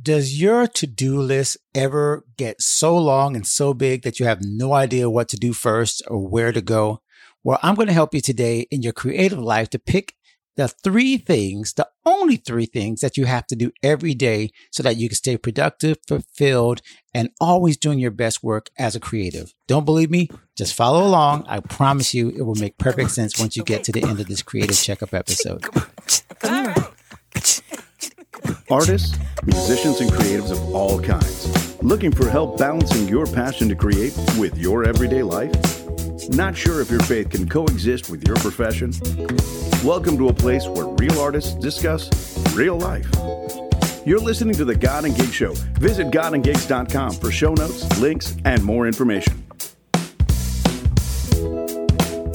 Does your to do list ever get so long and so big that you have no idea what to do first or where to go? Well, I'm going to help you today in your creative life to pick the three things, the only three things that you have to do every day so that you can stay productive, fulfilled, and always doing your best work as a creative. Don't believe me? Just follow along. I promise you it will make perfect sense once you get to the end of this creative checkup episode. Artists, musicians, and creatives of all kinds. Looking for help balancing your passion to create with your everyday life? Not sure if your faith can coexist with your profession? Welcome to a place where real artists discuss real life. You're listening to the God and Gigs Show. Visit godandgigs.com for show notes, links, and more information.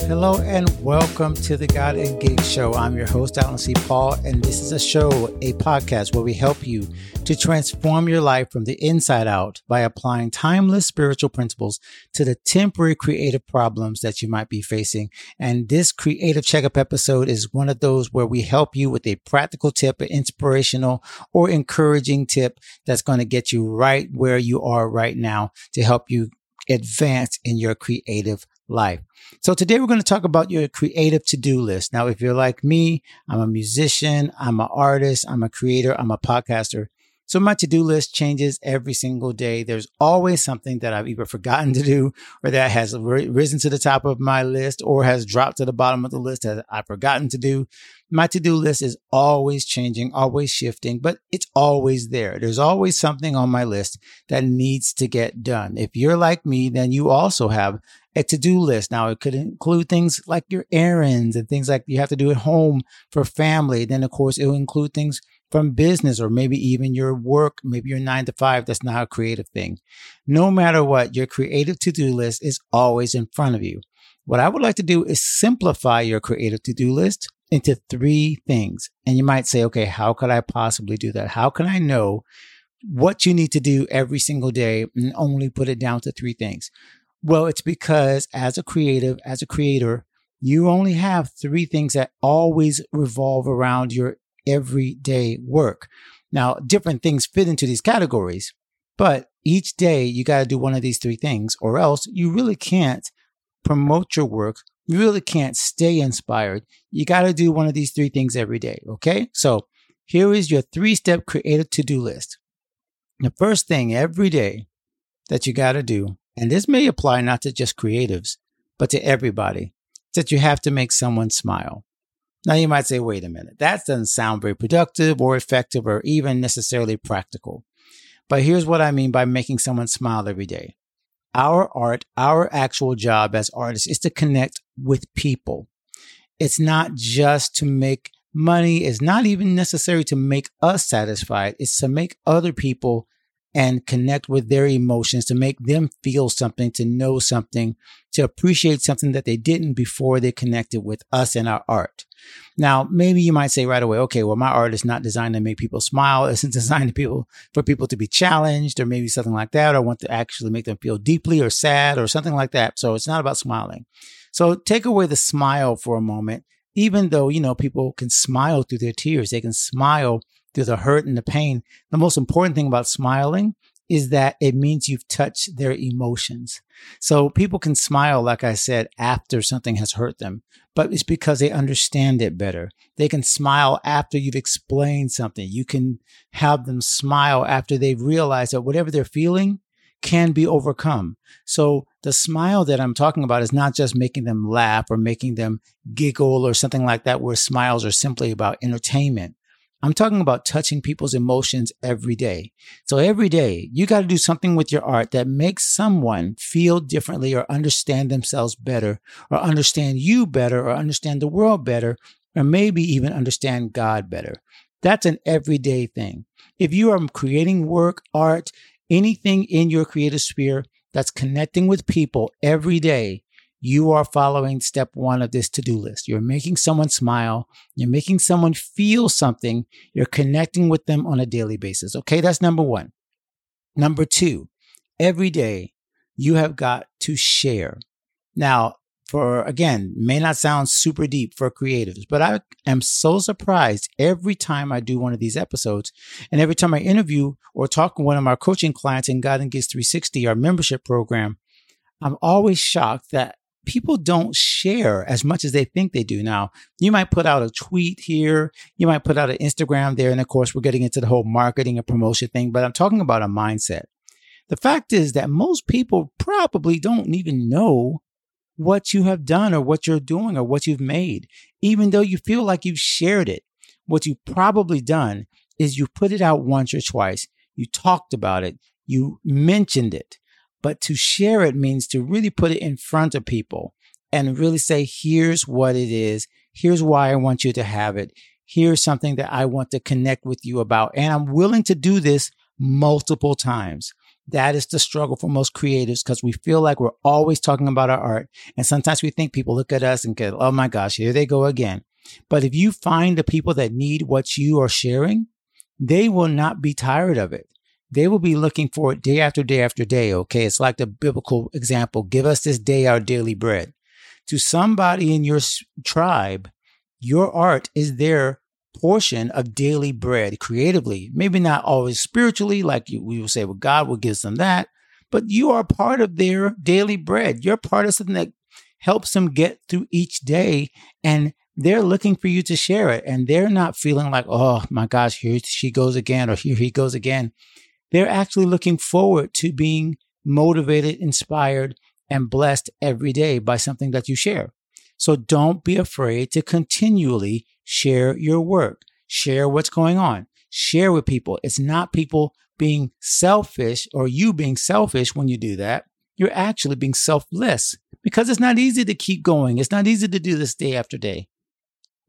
Hello and welcome to the God and Gigs Show. I'm your host, Allen C. Paul, and this is a show, a podcast where we help you to transform your life from the inside out by applying timeless spiritual principles to the temporary creative problems that you might be facing. And this creative checkup episode is one of those where we help you with a practical tip, an inspirational or encouraging tip that's going to get you right where you are right now to help you advance in your creative life. So today we're going to talk about your creative to-do list. Now, if you're like me, I'm a musician, I'm an artist, I'm a creator, I'm a podcaster. So my to-do list changes every single day. There's always something that I've either forgotten to do or that has risen to the top of my list or has dropped to the bottom of the list that I've forgotten to do. My to-do list is always changing, always shifting, but it's always there. There's always something on my list that needs to get done. If you're like me, then you also have a to-do list. Now it could include things like your errands and things like you have to do at home for family. Then of course it will include things from business or maybe even your work, maybe your nine to five. That's not a creative thing. No matter what, your creative to-do list is always in front of you. What I would like to do is simplify your creative to-do list into three things. And you might say, okay, how could I possibly do that? How can I know what you need to do every single day and only put it down to three things? Well, it's because as a creative, as a creator, you only have three things that always revolve around your everyday work. Now, different things fit into these categories, but each day you got to do one of these three things, or else you really can't promote your work. You really can't stay inspired. You got to do one of these three things every day. Okay. So here is your three step creative to do list. The first thing every day that you got to do and this may apply not to just creatives, but to everybody, is that you have to make someone smile. Now you might say, wait a minute, that doesn't sound very productive or effective or even necessarily practical. But here's what I mean by making someone smile every day. Our art, our actual job as artists is to connect with people. It's not just to make money. It's not even necessary to make us satisfied. It's to make other people and connect with their emotions to make them feel something, to know something, to appreciate something that they didn't before they connected with us and our art. Now, maybe you might say right away, okay, well, my art is not designed to make people smile. It's designed to people for people to be challenged or maybe something like that, or want to actually make them feel deeply or sad or something like that. So it's not about smiling. So take away the smile for a moment. Even though, you know, people can smile through their tears, they can smile through the hurt and the pain. The most important thing about smiling is that it means you've touched their emotions. So people can smile, like I said, after something has hurt them, but it's because they understand it better. They can smile after you've explained something. You can have them smile after they've realized that whatever they're feeling can be overcome. So the smile that I'm talking about is not just making them laugh or making them giggle or something like that, where smiles are simply about entertainment. I'm talking about touching people's emotions every day. So every day you got to do something with your art that makes someone feel differently or understand themselves better or understand you better or understand the world better or maybe even understand God better. That's an everyday thing. If you are creating work, art, anything in your creative sphere that's connecting with people every day, you are following step one of this to do list. You're making someone smile. You're making someone feel something. You're connecting with them on a daily basis. Okay, that's number one. Number two, every day you have got to share. Now, for again may not sound super deep for creatives but i am so surprised every time i do one of these episodes and every time i interview or talk with one of my coaching clients in god and gigs 360 our membership program i'm always shocked that people don't share as much as they think they do now you might put out a tweet here you might put out an instagram there and of course we're getting into the whole marketing and promotion thing but i'm talking about a mindset the fact is that most people probably don't even know what you have done or what you're doing or what you've made, even though you feel like you've shared it. What you've probably done is you put it out once or twice. You talked about it. You mentioned it. But to share it means to really put it in front of people and really say, here's what it is. Here's why I want you to have it. Here's something that I want to connect with you about. And I'm willing to do this multiple times. That is the struggle for most creatives because we feel like we're always talking about our art. And sometimes we think people look at us and go, oh my gosh, here they go again. But if you find the people that need what you are sharing, they will not be tired of it. They will be looking for it day after day after day. Okay. It's like the biblical example give us this day our daily bread. To somebody in your tribe, your art is their portion of daily bread creatively. Maybe not always spiritually, like we will say, well, God will give them that, but you are part of their daily bread. You're part of something that helps them get through each day. And they're looking for you to share it. And they're not feeling like, oh my gosh, here she goes again, or here he goes again. They're actually looking forward to being motivated, inspired, and blessed every day by something that you share. So don't be afraid to continually share your work, share what's going on, share with people. It's not people being selfish or you being selfish when you do that. You're actually being selfless because it's not easy to keep going. It's not easy to do this day after day.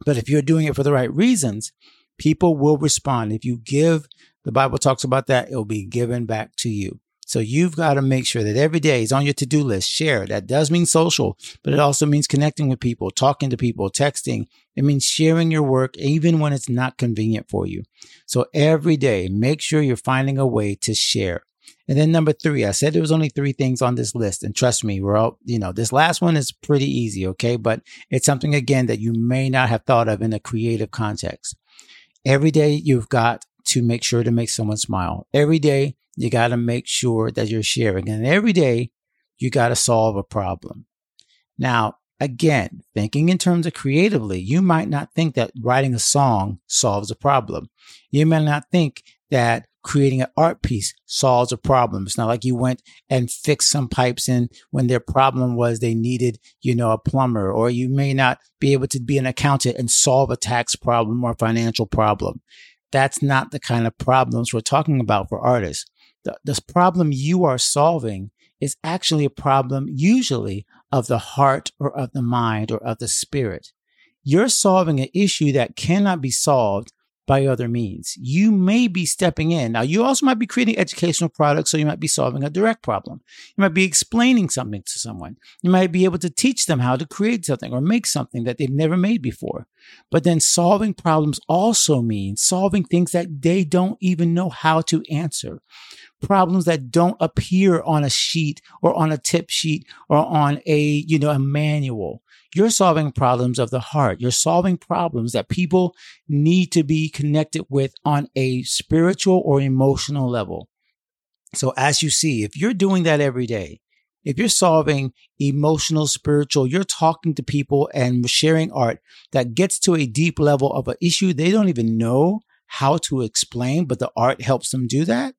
But if you're doing it for the right reasons, people will respond. If you give, the Bible talks about that, it will be given back to you. So you've got to make sure that every day is on your to-do list. Share. That does mean social, but it also means connecting with people, talking to people, texting. It means sharing your work even when it's not convenient for you. So every day, make sure you're finding a way to share. And then number three, I said there was only three things on this list. And trust me, we're all, you know, this last one is pretty easy. Okay. But it's something again that you may not have thought of in a creative context. Every day you've got to make sure to make someone smile. Every day you got to make sure that you're sharing. And every day, you got to solve a problem. Now, again, thinking in terms of creatively, you might not think that writing a song solves a problem. You may not think that creating an art piece solves a problem. It's not like you went and fixed some pipes in when their problem was they needed, you know, a plumber, or you may not be able to be an accountant and solve a tax problem or financial problem. That's not the kind of problems we're talking about for artists the, this problem you are solving is actually a problem usually of the heart or of the mind or of the spirit. You're solving an issue that cannot be solved by other means. You may be stepping in. Now, you also might be creating educational products, so you might be solving a direct problem. You might be explaining something to someone. You might be able to teach them how to create something or make something that they've never made before. But then solving problems also means solving things that they don't even know how to answer. Problems that don't appear on a sheet or on a tip sheet or on a, you know, a manual. You're solving problems of the heart. You're solving problems that people need to be connected with on a spiritual or emotional level. So as you see, if you're doing that every day, if you're solving emotional, spiritual, you're talking to people and sharing art that gets to a deep level of an issue they don't even know how to explain, but the art helps them do that.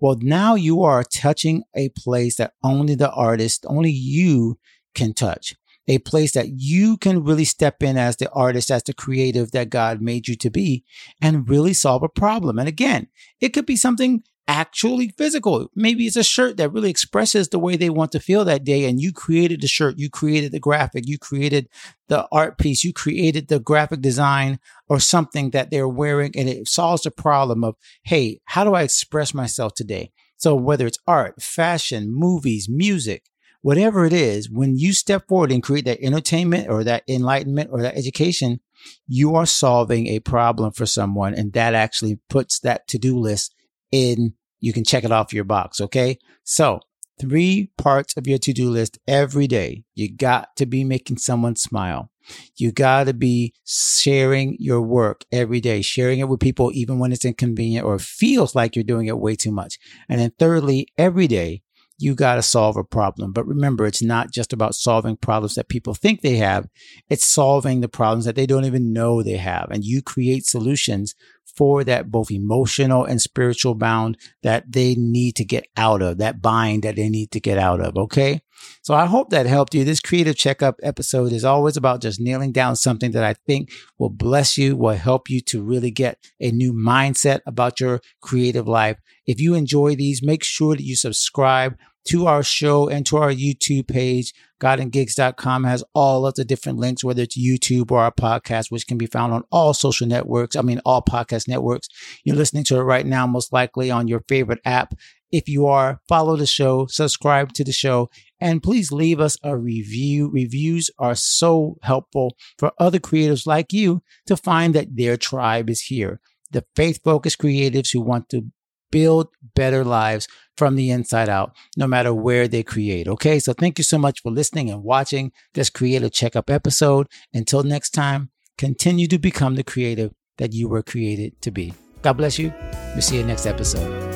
Well, now you are touching a place that only the artist, only you can touch a place that you can really step in as the artist, as the creative that God made you to be and really solve a problem. And again, it could be something actually physical. Maybe it's a shirt that really expresses the way they want to feel that day. And you created the shirt, you created the graphic, you created the art piece, you created the graphic design or something that they're wearing. And it solves the problem of, hey, how do I express myself today? So whether it's art, fashion, movies, music, whatever it is, when you step forward and create that entertainment or that enlightenment or that education, you are solving a problem for someone. And that actually puts that to do list in, you can check it off your box. Okay. So three parts of your to do list every day. You got to be making someone smile. You got to be sharing your work every day, sharing it with people, even when it's inconvenient or feels like you're doing it way too much. And then thirdly, every day, you got to solve a problem. But remember, it's not just about solving problems that people think they have. It's solving the problems that they don't even know they have. And you create solutions for that both emotional and spiritual bound that they need to get out of, that bind that they need to get out of. Okay. So I hope that helped you. This creative checkup episode is always about just nailing down something that I think will bless you, will help you to really get a new mindset about your creative life. If you enjoy these, make sure that you subscribe to our show and to our YouTube page. GodandGigs.com has all of the different links, whether it's YouTube or our podcast, which can be found on all social networks. I mean, all podcast networks. You're listening to it right now, most likely on your favorite app. If you are, follow the show, subscribe to the show, and please leave us a review. Reviews are so helpful for other creatives like you to find that their tribe is here. The faith focused creatives who want to build better lives from the inside out, no matter where they create. Okay. So thank you so much for listening and watching this creative checkup episode. Until next time, continue to become the creative that you were created to be. God bless you. We'll see you next episode.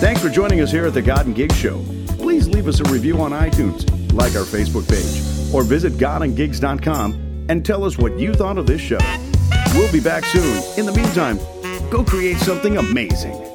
Thanks for joining us here at the God and Gigs Show. Please leave us a review on iTunes, like our Facebook page, or visit godandgigs.com and tell us what you thought of this show. We'll be back soon. In the meantime, go create something amazing.